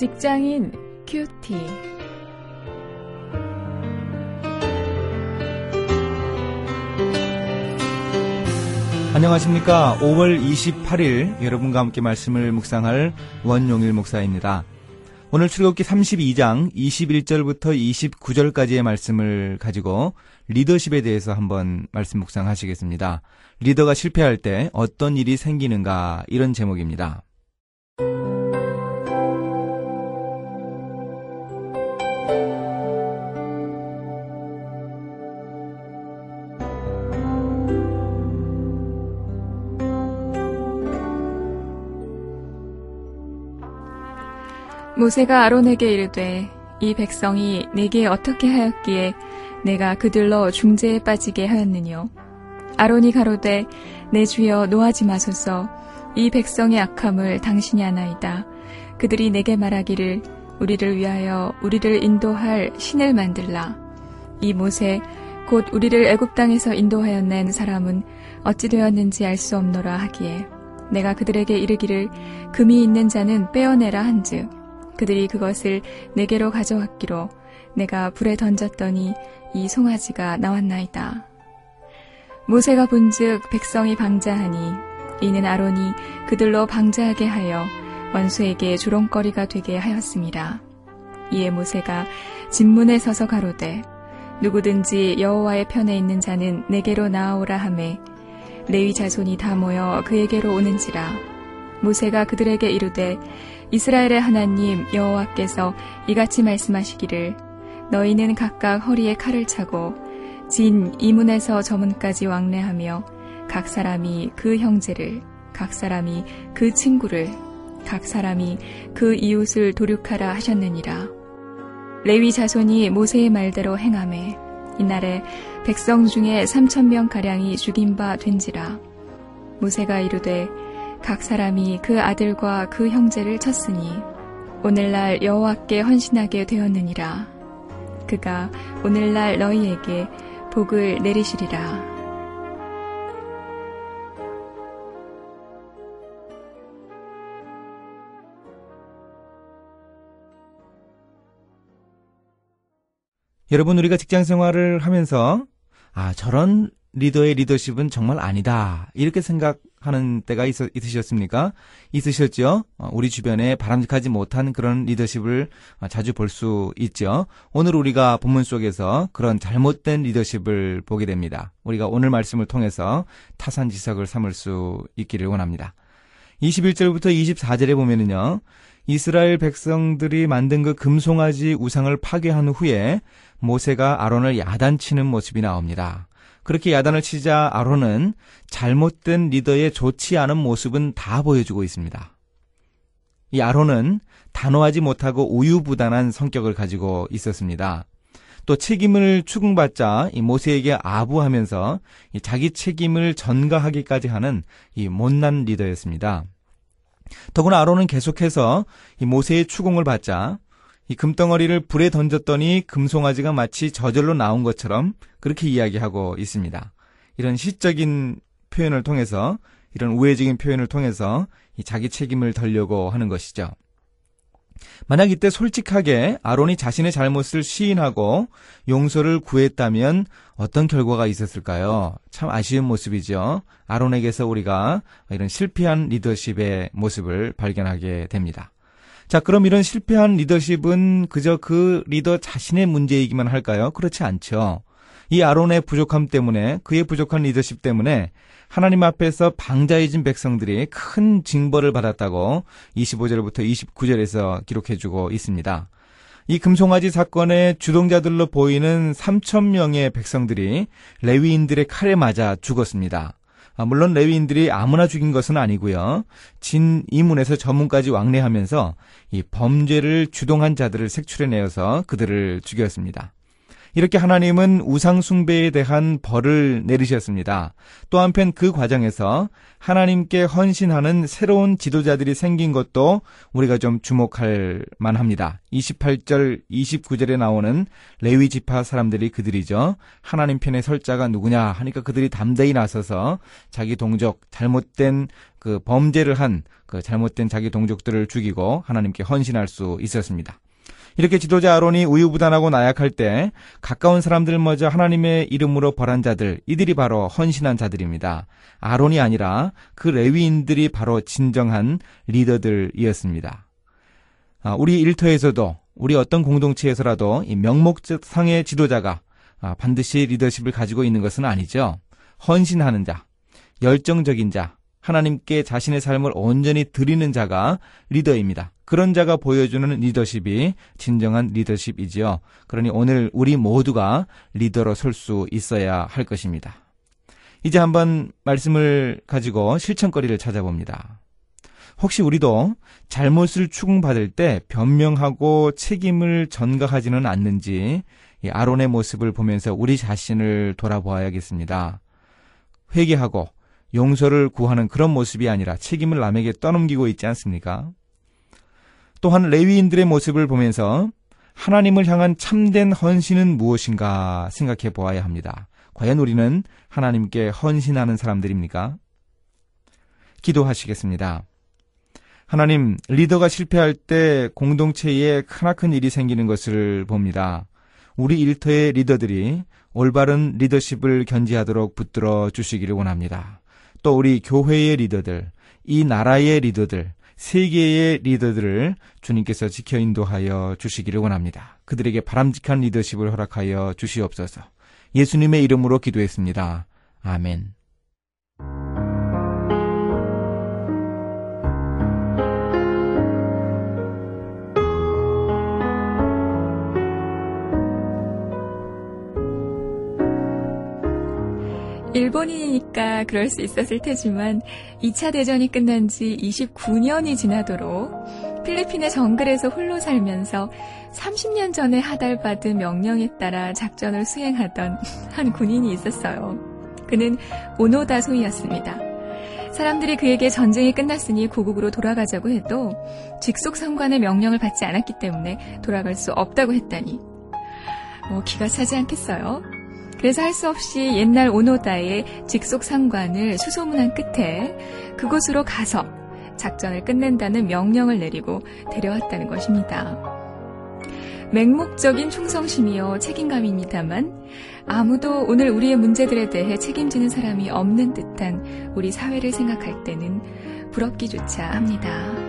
직장인 큐티. 안녕하십니까. 5월 28일 여러분과 함께 말씀을 묵상할 원용일 목사입니다. 오늘 출애굽기 32장 21절부터 29절까지의 말씀을 가지고 리더십에 대해서 한번 말씀 묵상하시겠습니다. 리더가 실패할 때 어떤 일이 생기는가 이런 제목입니다. 모세가 아론에게 이르되 이 백성이 내게 어떻게 하였기에 내가 그들로 중재에 빠지게 하였느뇨? 아론이 가로되 내 주여 노하지 마소서. 이 백성의 악함을 당신이 아나이다. 그들이 내게 말하기를 우리를 위하여 우리를 인도할 신을 만들라. 이 모세 곧 우리를 애굽 땅에서 인도하여 낸 사람은 어찌 되었는지 알 수 없노라 하기에 내가 그들에게 이르기를 금이 있는 자는 빼어내라 한즉 그들이 그것을 내게로 가져왔기로 내가 불에 던졌더니 이 송아지가 나왔나이다. 모세가 본즉 백성이 방자하니 이는 아론이 그들로 방자하게 하여 원수에게 조롱거리가 되게 하였습니다. 이에 모세가 진문에 서서 가로되 누구든지 여호와의 편에 있는 자는 내게로 나아오라 하매 레위 자손이 다 모여 그에게로 오는지라 모세가 그들에게 이르되 이스라엘의 하나님 여호와께서 이같이 말씀하시기를 너희는 각각 허리에 칼을 차고 진 이문에서 저문까지 왕래하며 각 사람이 그 형제를 각 사람이 그 친구를 각 사람이 그 이웃을 도륙하라 하셨느니라. 레위 자손이 모세의 말대로 행함에 이날에 백성 중에 삼천 명 가량이 죽인 바 된지라. 모세가 이르되 각 사람이 그 아들과 그 형제를 쳤으니 오늘날 여호와께 헌신하게 되었느니라. 그가 오늘날 너희에게 복을 내리시리라. 여러분 우리가 직장 생활을 하면서 아 저런 리더의 리더십은 정말 아니다. 이렇게 생각 하는 때가 있, 으셨습니까 있으셨죠? 어, 우리 주변에 바람직하지 못한 그런 리더십을 어, 자주 볼 수 있죠. 오늘 우리가 본문 속에서 그런 잘못된 리더십을 보게 됩니다. 우리가 오늘 말씀을 통해서 타산지석을 삼을 수 있기를 원합니다. 21절부터 24절에 보면은요. 이스라엘 백성들이 만든 그 금송아지 우상을 파괴한 후에 모세가 아론을 야단치는 모습이 나옵니다. 그렇게 야단을 치자 아론은 잘못된 리더의 좋지 않은 모습은 다 보여주고 있습니다. 이 아론은 단호하지 못하고 우유부단한 성격을 가지고 있었습니다. 또 책임을 추궁받자 이 모세에게 아부하면서 이 자기 책임을 전가하기까지 하는 이 못난 리더였습니다. 더구나 아론은 계속해서 이 모세의 추궁을 받자 이 금덩어리를 불에 던졌더니 금송아지가 마치 저절로 나온 것처럼 그렇게 이야기하고 있습니다. 이런 시적인 표현을 통해서 이런 우회적인 표현을 통해서 자기 책임을 덜려고 하는 것이죠. 만약 이때 솔직하게 아론이 자신의 잘못을 시인하고 용서를 구했다면 어떤 결과가 있었을까요? 참 아쉬운 모습이죠. 아론에게서 우리가 이런 실패한 리더십의 모습을 발견하게 됩니다. 자, 그럼 이런 실패한 리더십은 그저 그 리더 자신의 문제이기만 할까요? 그렇지 않죠. 이 아론의 부족함 때문에 그의 부족한 리더십 때문에 하나님 앞에서 방자해진 백성들이 큰 징벌을 받았다고 25절부터 29절에서 기록해주고 있습니다. 이 금송아지 사건의 주동자들로 보이는 3천 명의 백성들이 레위인들의 칼에 맞아 죽었습니다. 아, 물론 레위인들이 아무나 죽인 것은 아니고요. 진 이문에서 저문까지 왕래하면서 이 범죄를 주동한 자들을 색출해내어서 그들을 죽였습니다. 이렇게 하나님은 우상숭배에 대한 벌을 내리셨습니다. 또 한편 그 과정에서 하나님께 헌신하는 새로운 지도자들이 생긴 것도 우리가 좀 주목할 만합니다. 28절, 29절에 나오는 레위 지파 사람들이 그들이죠. 하나님 편에 설 자가 누구냐 하니까 그들이 담대히 나서서 자기 동족, 잘못된 그 범죄를 한 그 잘못된 자기 동족들을 죽이고 하나님께 헌신할 수 있었습니다. 이렇게 지도자 아론이 우유부단하고 나약할 때 가까운 사람들마저 하나님의 이름으로 벌한 자들, 이들이 바로 헌신한 자들입니다. 아론이 아니라 그 레위인들이 바로 진정한 리더들이었습니다. 아, 우리 일터에서도 우리 어떤 공동체에서라도 이 명목상의 지도자가 아, 반드시 리더십을 가지고 있는 것은 아니죠. 헌신하는 자, 열정적인 자, 하나님께 자신의 삶을 온전히 드리는 자가 리더입니다. 그런 자가 보여주는 리더십이 진정한 리더십이지요. 그러니 오늘 우리 모두가 리더로 설 수 있어야 할 것입니다. 이제 한번 말씀을 가지고 실천거리를 찾아봅니다. 혹시 우리도 잘못을 추궁받을 때 변명하고 책임을 전가하지는 않는지 아론의 모습을 보면서 우리 자신을 돌아보아야겠습니다. 회개하고 용서를 구하는 그런 모습이 아니라 책임을 남에게 떠넘기고 있지 않습니까? 또한 레위인들의 모습을 보면서 하나님을 향한 참된 헌신은 무엇인가 생각해 보아야 합니다. 과연 우리는 하나님께 헌신하는 사람들입니까? 기도하시겠습니다. 하나님, 리더가 실패할 때 공동체에 크나큰 일이 생기는 것을 봅니다. 우리 일터의 리더들이 올바른 리더십을 견지하도록 붙들어 주시기를 원합니다. 또 우리 교회의 리더들, 이 나라의 리더들, 세계의 리더들을 주님께서 지켜 인도하여 주시기를 원합니다. 그들에게 바람직한 리더십을 허락하여 주시옵소서. 예수님의 이름으로 기도했습니다. 아멘. 일본이니까 그럴 수 있었을 테지만 2차 대전이 끝난 지 29년이 지나도록 필리핀의 정글에서 홀로 살면서 30년 전에 하달받은 명령에 따라 작전을 수행하던 한 군인이 있었어요. 그는 오노다 소이였습니다. 사람들이 그에게 전쟁이 끝났으니 고국으로 돌아가자고 해도 직속 상관의 명령을 받지 않았기 때문에 돌아갈 수 없다고 했다니. 뭐 기가 차지 않겠어요? 그래서 할 수 없이 옛날 오노다의 직속 상관을 수소문한 끝에 그곳으로 가서 작전을 끝낸다는 명령을 내리고 데려왔다는 것입니다. 맹목적인 충성심이요 책임감입니다만 아무도 오늘 우리의 문제들에 대해 책임지는 사람이 없는 듯한 우리 사회를 생각할 때는 부럽기조차 합니다.